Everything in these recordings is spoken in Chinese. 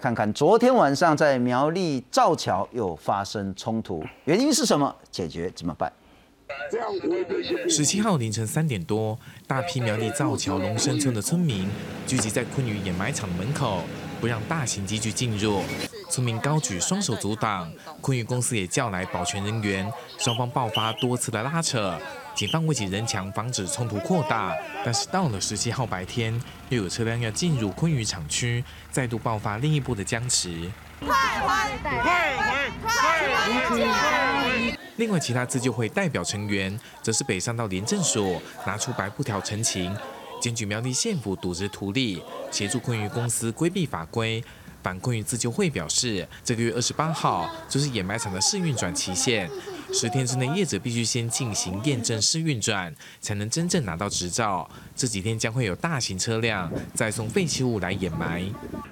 看看昨天晚上在苗栗造桥又发生冲突，原因是什么？解决怎么办？十七号凌晨三点多，大批苗栗造桥龙山村的村民聚集在昆宇掩埋场门口，不让大型机具进入。村民高举双手阻挡，昆宇公司也叫来保全人员，双方爆发多次的拉扯。警方围起人墙，防止冲突扩大。但是到了十七号白天，又有车辆要进入昆宇厂区，再度爆发另一波的僵持。另外，其他自救会代表成员则是北上到廉政所，拿出白布条陈情，检举苗栗县府渎职图利，协助昆宇公司规避法规。反昆宇自救会表示，这个月二十八号就是掩埋场的试运转期限。十天之内，业者必须先进行验证试运转，才能真正拿到执照。这几天将会有大型车辆再送废弃物来掩埋。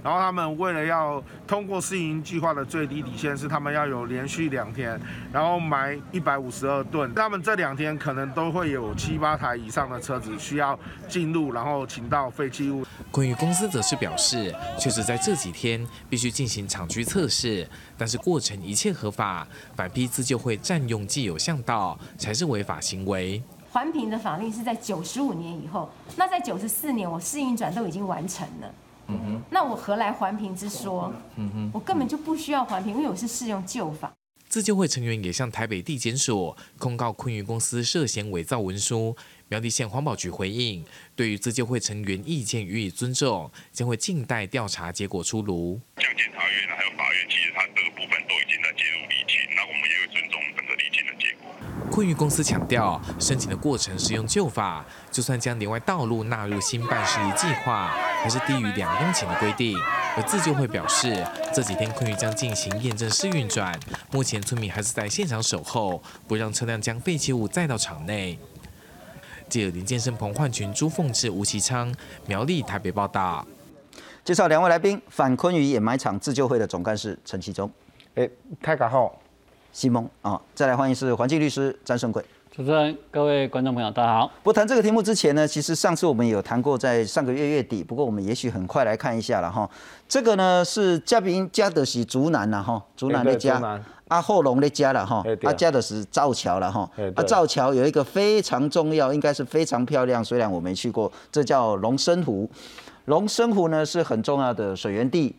然后他们为了要通过试营计划的最低底线是，他们要有连续两天，然后埋一百五十二吨。他们这两天可能都会有七八台以上的车子需要进入，然后请到废弃物。关于公司则是表示，确实在这几天必须进行厂区测试，但是过程一切合法，反批自救会占用既有巷道才是违法行为。环评的法令是在九十五年以后，那在九十四年我试运转都已经完成了，嗯哼，那我何来环评之说？嗯哼，我根本就不需要环评，因为我是适用旧法。自救会成员也向台北地检署控告昆宇公司涉嫌伪造文书。苗栗县环保局回应，对于自救会成员意见予以尊重，将会静待调查结果出炉。像检察院还有法院，其实它这个部分都已经在介入厘清，那我们也会尊重整个厘清的结果。困玉公司强调，申请的过程是用旧法，就算将连外道路纳入新办事宜计划，还是低于两公顷的规定。而自救会表示，这几天困玉将进行验证试运转，目前村民还是在现场守候，不让车辆将废弃物载到场内。记者林建生、彭焕群、朱凤志、吴其昌、苗栗台北报道。介绍两位来宾：反昆鱼掩埋场自救会的总干事陈其忠，哎，太卡号，西蒙啊，再来欢迎是环境律师詹胜贵。主持人、各位观众朋友，大家好。不谈这个题目之前呢，其实上次我们有谈过，在上个月月底。不过我们也许很快来看一下了哈。这个呢是嘉宾加德是竹南了哈，竹南的家。阿后龙的家了哈，阿家的是造桥了哈，啊造桥有一个非常重要，应该是非常漂亮，虽然我没去过，这叫龙生湖。龙生湖呢是很重要的水源地，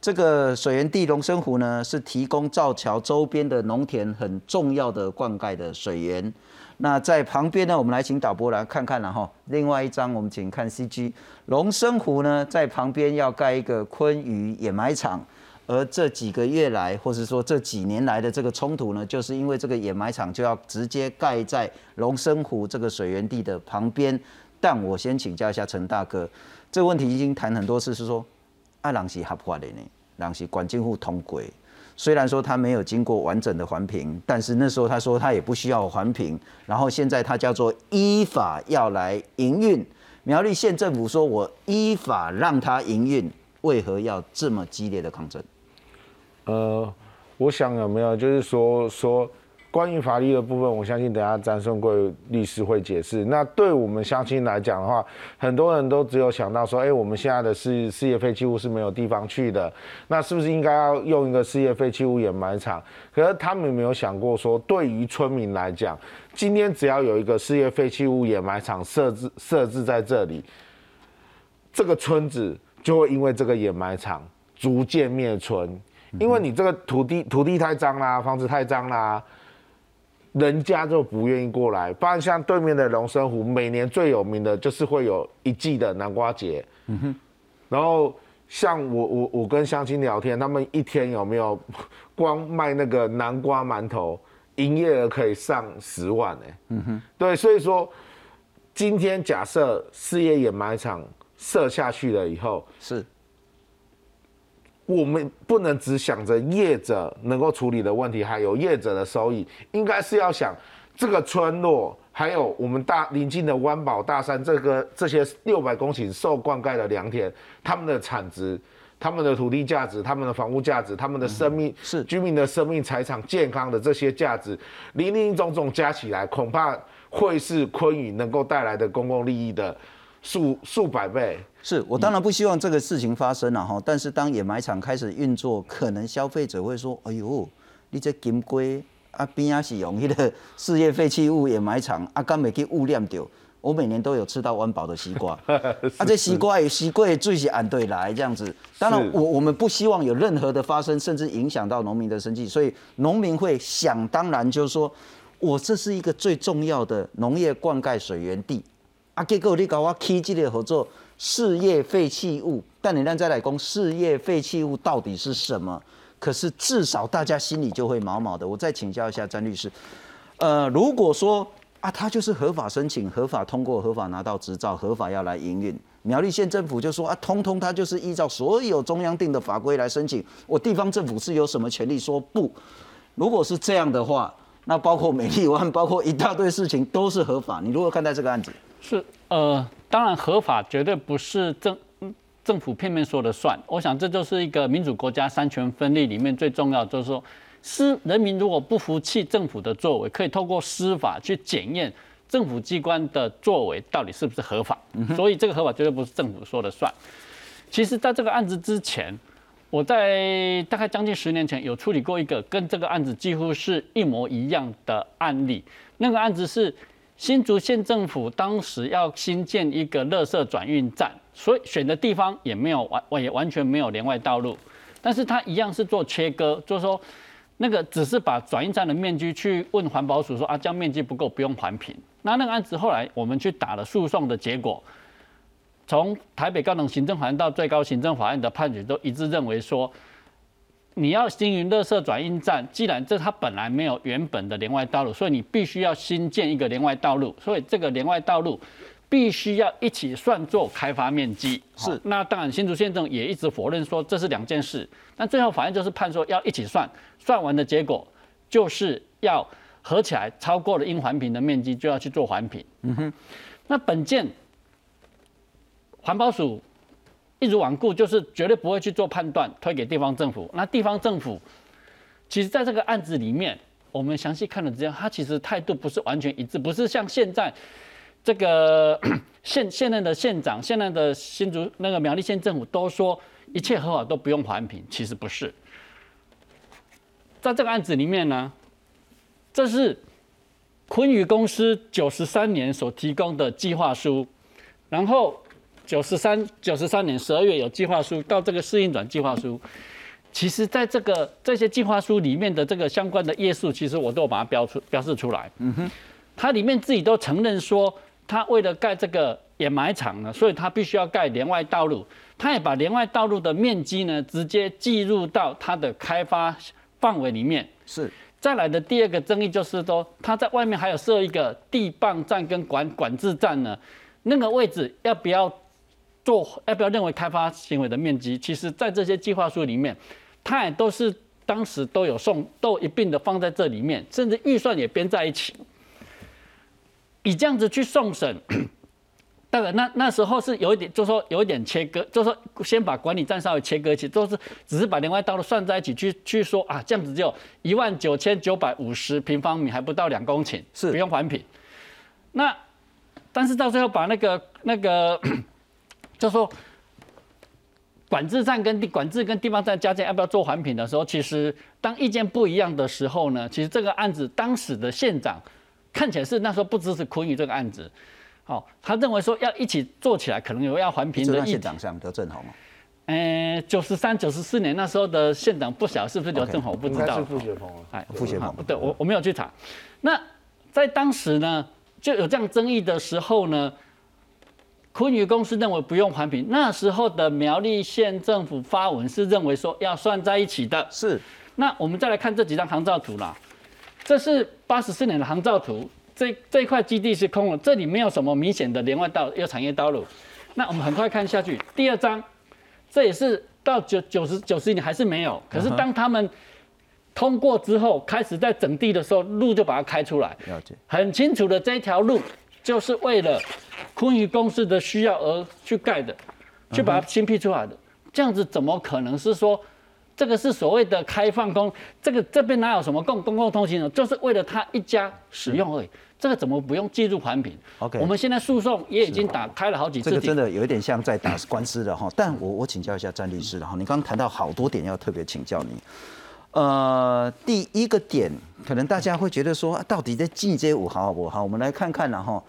这个水源地龙生湖呢是提供造桥周边的农田很重要的灌溉的水源。那在旁边呢，我们来请导播来看看了哈。另外一张我们请看 CG，龙生湖呢在旁边要盖一个昆鱼掩埋场。而这几个月来，或者说这几年来的这个冲突呢，就是因为这个掩埋场就要直接盖在龙生湖这个水源地的旁边。但我先请教一下陈大哥，这个问题已经谈很多次，是说爱朗西合法的呢，朗西管进户通轨。虽然说他没有经过完整的环评，但是那时候他说他也不需要环评。然后现在他叫做依法要来营运，苗栗县政府说我依法让他营运，为何要这么激烈的抗争？呃，我想有没有就是说说关于法律的部分，我相信等下张顺贵律师会解释。那对我们乡亲来讲的话，很多人都只有想到说，哎，我们现在的事事业废弃物是没有地方去的，那是不是应该要用一个事业废弃物掩埋场？可是他们有没有想过说，对于村民来讲，今天只要有一个事业废弃物掩埋场设置设置在这里，这个村子就会因为这个掩埋场逐渐灭村。因为你这个土地土地太脏啦，房子太脏啦，人家就不愿意过来。不然像对面的龙生湖，每年最有名的就是会有一季的南瓜节。嗯哼。然后像我我我跟乡亲聊天，他们一天有没有光卖那个南瓜馒头，营业额可以上十万呢。嗯哼。对，所以说今天假设事业掩埋场设下去了以后是。我们不能只想着业者能够处理的问题，还有业者的收益，应该是要想这个村落，还有我们大临近的湾宝大山这个这些六百公顷受灌溉的良田，他们的产值、他们的土地价值、他们的房屋价值、他们的生命是居民的生命财产健康的这些价值，林林总总加起来，恐怕会是昆宇能够带来的公共利益的数数百倍。是我当然不希望这个事情发生了哈，但是当掩埋场开始运作，可能消费者会说：“哎呦，你这金龟啊边啊是用迄个事业废弃物掩埋场，啊敢袂去污染掉？我每年都有吃到湾宝的西瓜，啊这西瓜西瓜最是按对来这样子。当然我我们不希望有任何的发生，甚至影响到农民的生计，所以农民会想当然就是说，我这是一个最重要的农业灌溉水源地，啊结果你搞我起这个合作。事业废弃物，但你让再来攻事业废弃物到底是什么？可是至少大家心里就会毛毛的。我再请教一下詹律师，呃，如果说啊，他就是合法申请、合法通过、合法拿到执照、合法要来营运，苗栗县政府就说啊，通通他就是依照所有中央定的法规来申请，我地方政府是有什么权利说不？如果是这样的话，那包括美丽湾，包括一大堆事情都是合法。你如何看待这个案子？是呃。当然，合法绝对不是政政府片面说了算。我想，这就是一个民主国家三权分立里面最重要，就是说，司人民如果不服气政府的作为，可以透过司法去检验政府机关的作为到底是不是合法。所以，这个合法绝对不是政府说了算。其实，在这个案子之前，我在大概将近十年前有处理过一个跟这个案子几乎是一模一样的案例。那个案子是。新竹县政府当时要新建一个垃圾转运站，所以选的地方也没有完，也完全没有连外道路，但是它一样是做切割，就是说那个只是把转运站的面积去问环保署说啊，这样面积不够，不用环评。那那个案子后来我们去打了诉讼的结果，从台北高等行政法院到最高行政法院的判决都一致认为说。你要经营乐色转运站，既然这它本来没有原本的连外道路，所以你必须要新建一个连外道路，所以这个连外道路必须要一起算作开发面积。是，那当然新竹县政也一直否认说这是两件事，但最后法院就是判说要一起算，算完的结果就是要合起来超过了应环评的面积就要去做环评。嗯哼，那本件环保署。一如罔顾，就是绝对不会去做判断，推给地方政府。那地方政府，其实在这个案子里面，我们详细看了之后，他其实态度不是完全一致，不是像现在这个 现现任的县长、现任的新竹那个苗栗县政府都说一切合法都不用环评，其实不是。在这个案子里面呢，这是昆宇公司九十三年所提供的计划书，然后。九十三九十三年十二月有计划书到这个适应转计划书，其实在这个这些计划书里面的这个相关的页数，其实我都把它标出标示出来。嗯哼，它里面自己都承认说，他为了盖这个掩埋场呢，所以他必须要盖连外道路。他也把连外道路的面积呢，直接计入到它的开发范围里面。是。再来的第二个争议就是说，他在外面还有设一个地磅站跟管管制站呢，那个位置要不要？做要不要认为开发行为的面积，其实在这些计划书里面，它也都是当时都有送，都一并的放在这里面，甚至预算也编在一起。以这样子去送审，大概那那时候是有一点，就说有一点切割，就说先把管理站稍微切割起，都是只是把另外道路算在一起去去说啊，这样子就一万九千九百五十平方米，还不到两公顷，是不用环评。那但是到最后把那个那个。就说管制站跟地管制跟地方站加建要不要做环评的时候，其实当意见不一样的时候呢，其实这个案子当时的县长看起来是那时候不支持昆宇这个案子，好，他认为说要一起做起来，可能有要环评的县长像刘正豪吗？呃，九十三、九十四年那时候的县长不晓得是不是刘正豪，我不知道。是傅学鹏哎，傅学鹏，对我我没有去查。那在当时呢，就有这样争议的时候呢？昆宇公司认为不用环评，那时候的苗栗县政府发文是认为说要算在一起的。是，那我们再来看这几张航照图啦，这是八十四年的航照图，这这一块基地是空了，这里没有什么明显的连外道有产业道路。那我们很快看下去，第二张，这也是到九九十九十年还是没有，可是当他们通过之后，开始在整地的时候，路就把它开出来，了解，很清楚的这一条路。就是为了昆宇公司的需要而去盖的，去把它新辟出来的，这样子怎么可能是说这个是所谓的开放公，这个这边哪有什么公公共通行呢？就是为了他一家使用而已。这个怎么不用计入环评？OK，我们现在诉讼也已经打开了好几次。这个真的有一点像在打官司的哈。但我我请教一下詹律师然后，你刚刚谈到好多点要特别请教你。呃，第一个点可能大家会觉得说，到底在进阶五行好不好？我们来看看然后，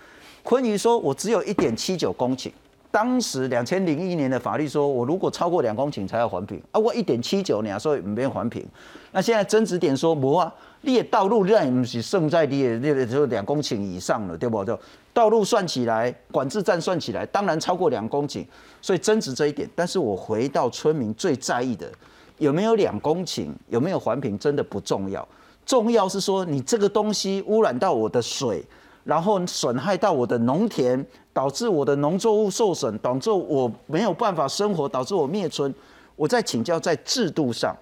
昆宇说我只有一点七九公顷。当时两千零一年的法律说，我如果超过两公顷才要环评啊，我一点七九，你还说没环评？那现在增值点说，不啊，你的道路量不是胜在你的那个就两公顷以上了，对不？就道路算起来，管制站算起来，当然超过两公顷，所以增值这一点。但是我回到村民最在意的，有没有两公顷，有没有环评，真的不重要，重要是说你这个东西污染到我的水。然后损害到我的农田，导致我的农作物受损，导致我没有办法生活，导致我灭村。我在请教，在制度上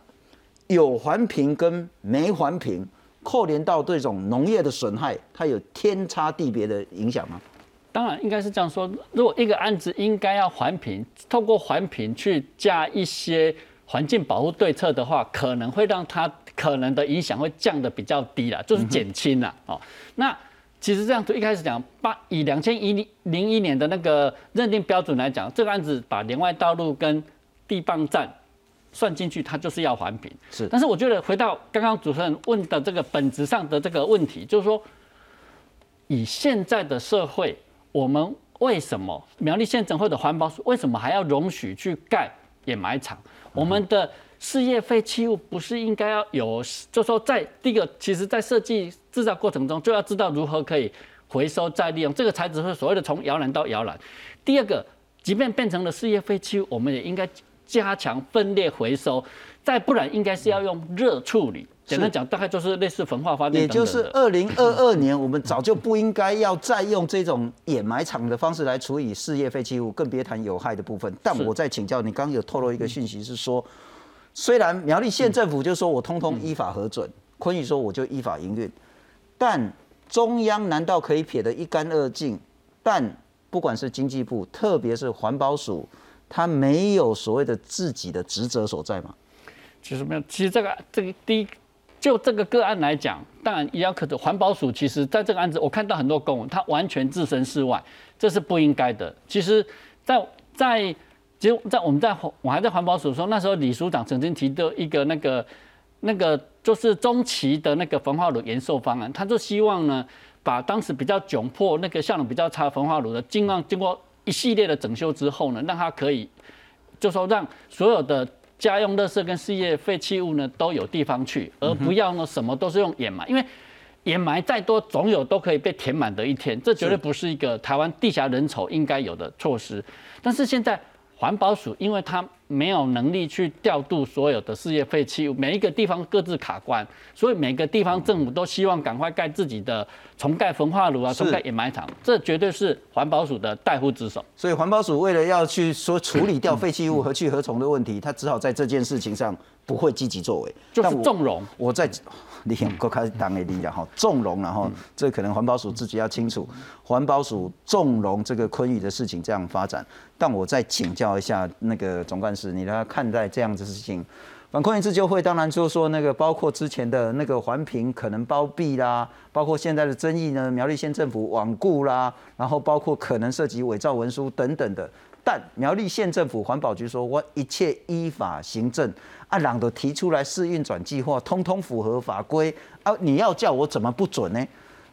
有环评跟没环评，扣连到这种农业的损害，它有天差地别的影响吗？当然应该是这样说。如果一个案子应该要环评，透过环评去加一些环境保护对策的话，可能会让它可能的影响会降的比较低了，就是减轻了哦。那其实这样，一开始讲，八以两千一零零一年的那个认定标准来讲，这个案子把连外道路跟地磅站算进去，它就是要环评。是，但是我觉得回到刚刚主持人问的这个本质上的这个问题，就是说，以现在的社会，我们为什么苗栗县政府的环保署为什么还要容许去盖掩埋场？我们的事业废弃物不是应该要有，就说在第一个，其实在设计制造过程中就要知道如何可以回收再利用，这个才只是所谓的从摇篮到摇篮。第二个，即便变成了事业废弃物，我们也应该加强分裂回收，再不然应该是要用热处理。简单讲，大概就是类似焚化发电。也就是二零二二年，我们早就不应该要再用这种掩埋场的方式来处理事业废弃物，更别谈有害的部分。但我在请教你，刚刚有透露一个讯息是说。虽然苗栗县政府就说我通通依法核准，昆宇说我就依法营运，但中央难道可以撇得一干二净？但不管是经济部，特别是环保署，他没有所谓的自己的职责所在吗？其实没有。其实这个这个第一，就这个个案来讲，当然也要可的。环保署其实在这个案子，我看到很多公文，他完全置身事外，这是不应该的。其实，在在。其实，在我们在我还在环保署的时候，那时候李署长曾经提的一个那个那个就是中期的那个焚化炉延寿方案，他就希望呢，把当时比较窘迫、那个效能比较差的焚化炉的，尽量经过一系列的整修之后呢，让它可以，就说让所有的家用垃圾跟事业废弃物呢都有地方去，而不要呢什么都是用掩埋，因为掩埋再多，总有都可以被填满的一天，这绝对不是一个台湾地狭人稠应该有的措施。但是现在。环保署，因为它没有能力去调度所有的事业废弃物，每一个地方各自卡关，所以每个地方政府都希望赶快盖自己的重盖焚化炉啊，重盖掩埋场，这绝对是环保署的代夫之手。所以环保署为了要去说处理掉废弃物何去何从的问题，他只好在这件事情上不会积极作为，就是纵容。我在。你够开始当 A D 了哈，纵容然后这可能环保署自己要清楚，环保署纵容这个昆宇的事情这样发展。但我再请教一下那个总干事，你来看待这样子事情？反昆宇自救会当然就说那个包括之前的那个环评可能包庇啦，包括现在的争议呢，苗栗县政府罔顾啦，然后包括可能涉及伪造文书等等的。苗栗县政府环保局说，我一切依法行政。啊朗都提出来试运转计划，通通符合法规啊！你要叫我怎么不准呢？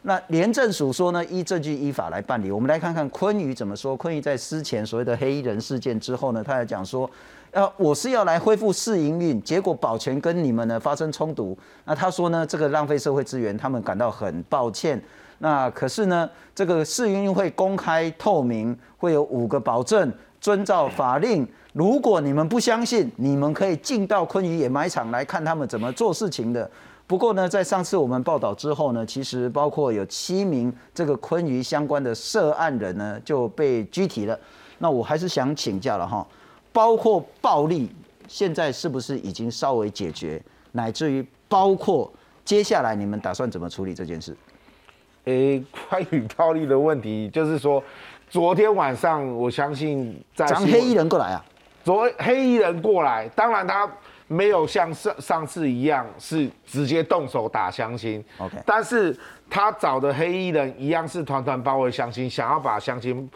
那廉政署说呢，依证据依法来办理。我们来看看昆宇怎么说。昆宇在之前所谓的黑衣人事件之后呢，他还讲说，呃，我是要来恢复试营运，结果保全跟你们呢发生冲突。那他说呢，这个浪费社会资源，他们感到很抱歉。那可是呢，这个试营运会公开透明，会有五个保证，遵照法令。如果你们不相信，你们可以进到昆宇掩埋场来看他们怎么做事情的。不过呢，在上次我们报道之后呢，其实包括有七名这个昆宇相关的涉案人呢就被拘提了。那我还是想请教了哈，包括暴力现在是不是已经稍微解决，乃至于包括接下来你们打算怎么处理这件事？诶，关于暴力的问题，就是说昨天晚上我相信在黑衣人过来啊。昨黑衣人过来，当然他没有像上上次一样是直接动手打相亲。OK，但是他找的黑衣人一样是团团包围相亲，想要把相亲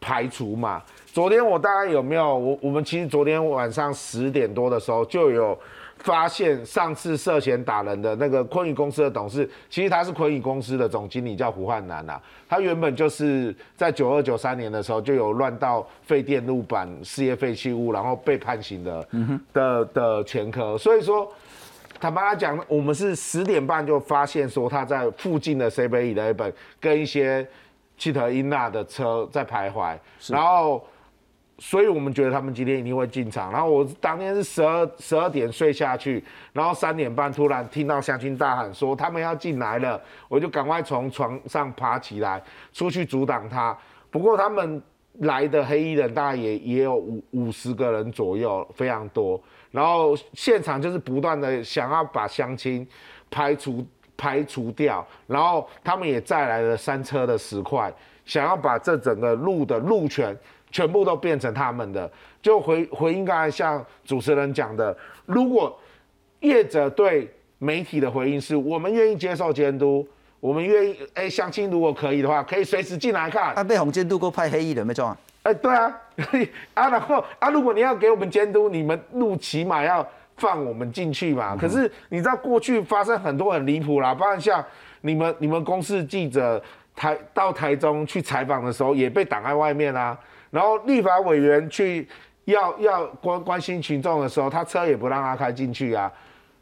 排除嘛。昨天我大概有没有我我们其实昨天晚上十点多的时候就有。发现上次涉嫌打人的那个坤宇公司的董事，其实他是坤宇公司的总经理，叫胡汉南呐。他原本就是在九二九三年的时候就有乱到废电路板、事业废弃物，然后被判刑的的的前科。所以说，坦白讲，我们是十点半就发现说他在附近的 C 杯 Eleven 跟一些汽特英纳的车在徘徊，然后。所以我们觉得他们今天一定会进场。然后我当天是十二十二点睡下去，然后三点半突然听到相亲大喊说他们要进来了，我就赶快从床上爬起来出去阻挡他。不过他们来的黑衣人大概也也有五五十个人左右，非常多。然后现场就是不断的想要把相亲排除排除掉，然后他们也再来了三车的石块，想要把这整个路的路权。全部都变成他们的，就回回应刚才像主持人讲的，如果业者对媒体的回应是我们愿意接受监督，我们愿意，哎，相亲如果可以的话，可以随时进来看。啊，被红监督过派黑衣人没错啊？哎，对啊，啊，然后啊，如果你要给我们监督，你们路起码要放我们进去嘛。可是你知道过去发生很多很离谱啦，不然像你们你们公司记者台到台中去采访的时候，也被挡在外面啊。然后立法委员去要要关关心群众的时候，他车也不让他开进去啊。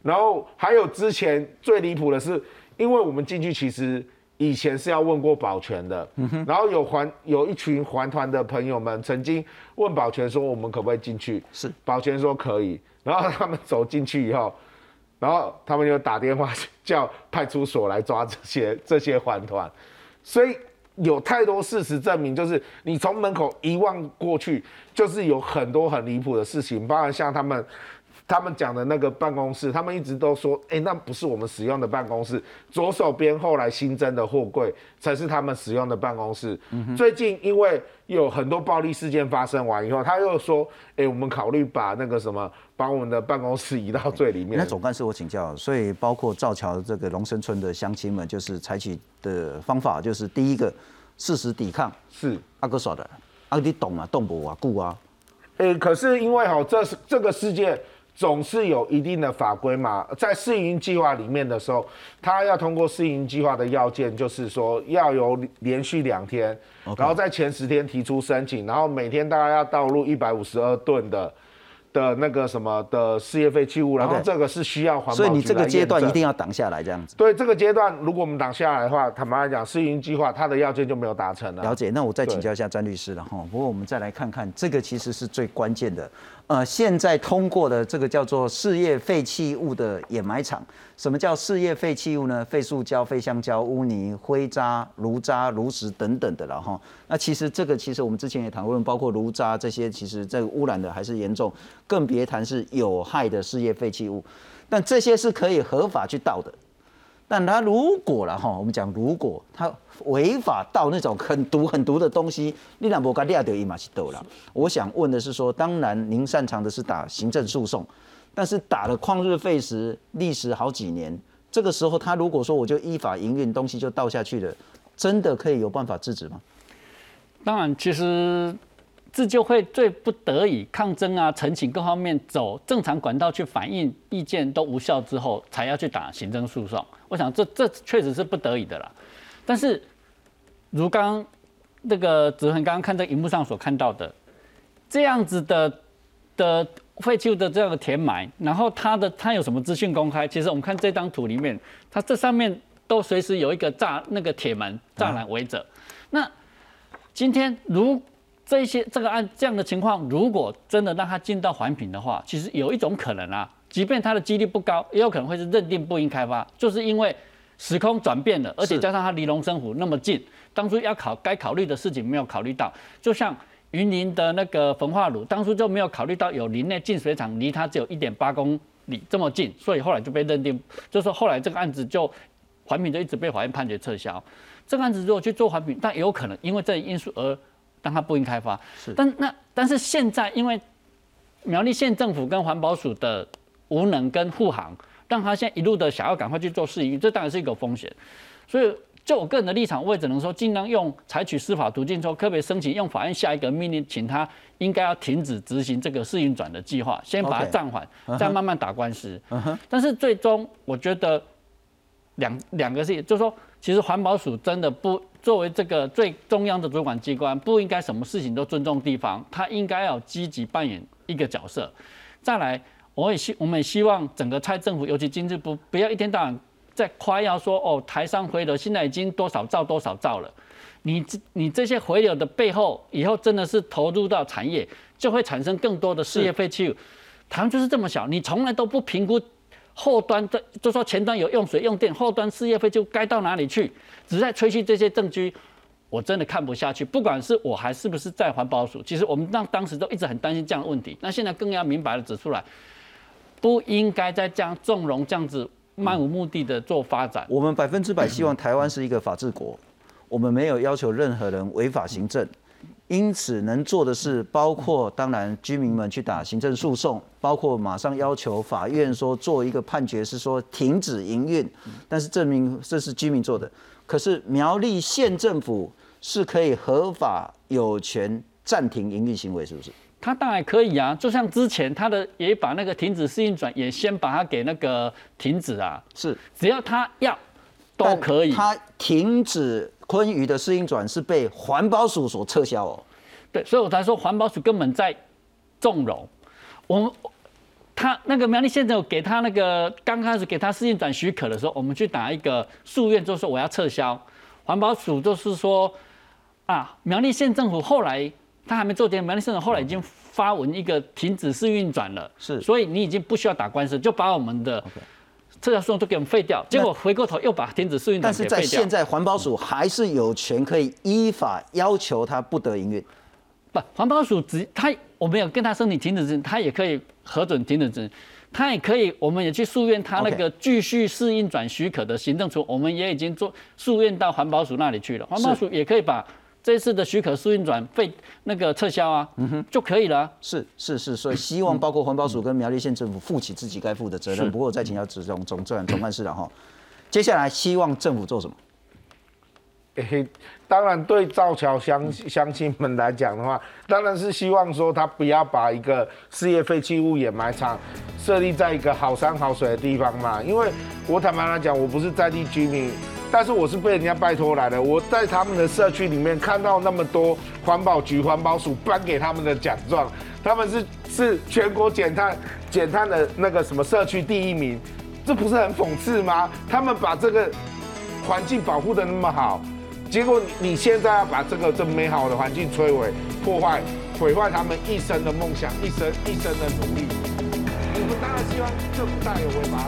然后还有之前最离谱的是，因为我们进去其实以前是要问过保全的，然后有环有一群环团的朋友们曾经问保全说我们可不可以进去？是保全说可以。然后他们走进去以后，然后他们就打电话叫派出所来抓这些这些环团，所以。有太多事实证明，就是你从门口一望过去，就是有很多很离谱的事情，包括像他们他们讲的那个办公室，他们一直都说，哎，那不是我们使用的办公室，左手边后来新增的货柜才是他们使用的办公室。最近因为有很多暴力事件发生完以后，他又说，哎，我们考虑把那个什么，把我们的办公室移到最里面。那总干事，我请教，所以包括造桥这个龙生村的乡亲们，就是采取的方法，就是第一个。事实抵抗是阿哥说的，阿你懂啊，动不啊，顾啊。诶，可是因为哈，这是这个世界总是有一定的法规嘛，在试营计划里面的时候，他要通过试营计划的要件就是说要有连续两天，然后在前十天提出申请，然后每天大概要倒入一百五十二吨的。的那个什么的事业废弃物，然后这个是需要环保所以你这个阶段一定要挡下来，这样子。对这个阶段，如果我们挡下来的话，坦白来讲，试营计划它的要件就没有达成了。了解，那我再请教一下詹律师了哈。不过我们再来看看，这个其实是最关键的。呃，现在通过的这个叫做事业废弃物的掩埋场。什么叫事业废弃物呢？废塑胶、废橡胶、污泥、灰渣、炉渣、炉石等等的了哈。那其实这个其实我们之前也谈论，包括炉渣这些，其实这个污染的还是严重，更别谈是有害的事业废弃物。但这些是可以合法去倒的。但他如果了哈，我们讲如果他违法倒那种很毒很毒的东西，你那不该列掉一马去斗了。我想问的是说，当然您擅长的是打行政诉讼。但是打了旷日费时，历时好几年，这个时候他如果说我就依法营运，东西就倒下去了，真的可以有办法制止吗？当然，其实自救会最不得已抗争啊、陈情各方面走正常管道去反映意见都无效之后，才要去打行政诉讼。我想这这确实是不得已的啦。但是如刚那个子恒刚刚看在荧幕上所看到的这样子的的。废旧的这样的填埋，然后它的它有什么资讯公开？其实我们看这张图里面，它这上面都随时有一个栅那个铁门栅栏围着。那今天如这些这个案这样的情况，如果真的让他进到环评的话，其实有一种可能啊，即便他的几率不高，也有可能会是认定不应开发，就是因为时空转变了，而且加上他离龙生湖那么近，当初要考该考虑的事情没有考虑到，就像。云林的那个焚化炉，当初就没有考虑到有林内净水厂离它只有一点八公里这么近，所以后来就被认定，就是后来这个案子就环评就一直被法院判决撤销。这个案子如果去做环评，但也有可能因为这因素而让它不应开发。是，但那但是现在因为苗栗县政府跟环保署的无能跟护航，让他现在一路的想要赶快去做试营，这当然是一个风险。所以就我个人的立场，我也只能说尽量用采取司法途径，说可不可以申请用法院下一个命令，请他应该要停止执行这个试运转的计划，先把它暂缓，再慢慢打官司。但是最终我觉得两两个事情，就是说，其实环保署真的不作为这个最中央的主管机关，不应该什么事情都尊重地方，他应该要积极扮演一个角色。再来。我也希，我们也希望整个蔡政府，尤其经济部，不要一天到晚在夸耀说哦，台商回流现在已经多少兆多少兆了。你这你这些回流的背后，以后真的是投入到产业，就会产生更多的事业废弃物。台湾就是这么小，你从来都不评估后端的，就说前端有用水用电，后端事业费就该到哪里去，只在吹嘘这些证据，我真的看不下去。不管是我还是不是在环保署，其实我们当当时都一直很担心这样的问题。那现在更要明白的指出来。不应该再这样纵容这样子漫无目的的做发展。我们百分之百希望台湾是一个法治国，我们没有要求任何人违法行政，因此能做的是，包括当然居民们去打行政诉讼，包括马上要求法院说做一个判决是说停止营运，但是证明这是居民做的。可是苗栗县政府是可以合法有权暂停营运行为，是不是？他当然可以啊，就像之前他的也把那个停止试运转也先把它给那个停止啊，是只要他要都可以。他停止昆鱼的试运转是被环保署所撤销哦。对，所以我才说环保署根本在纵容。我们他那个苗栗县政府给他那个刚开始给他试运转许可的时候，我们去打一个诉愿，就说我要撤销。环保署就是说啊，苗栗县政府后来。他还没做点，苗栗县政府后来已经发文一个停止试运转了，是，所以你已经不需要打官司，就把我们的撤销诉讼都给我们废掉。结果回过头又把停止式运转给废掉。但是在现在环保署还是有权可以依法要求他不得营运。不，环保署只他我们有跟他申请停止制，他也可以核准停止制，他也可以，我们也去诉愿他那个继续适应转许可的行政处，我们也已经做诉愿到环保署那里去了，环保署也可以把。这次的许可试运转被那个撤销啊，嗯哼，就可以了。是是是，所以希望包括环保署跟苗栗县政府负起自己该负的责任。不过再请教总总总总总干事了哈，接下来希望政府做什么？嘿，当然对造桥乡乡亲们来讲的话，当然是希望说他不要把一个事业废弃物掩埋场设立在一个好山好水的地方嘛。因为我坦白来讲，我不是在地居民。但是我是被人家拜托来的，我在他们的社区里面看到那么多环保局、环保署颁给他们的奖状，他们是是全国减碳减碳的那个什么社区第一名，这不是很讽刺吗？他们把这个环境保护的那么好，结果你现在要把这个这美好的环境摧毁、破坏、毁坏他们一生的梦想、一生一生的努力。我们当然希望政府大有为，把它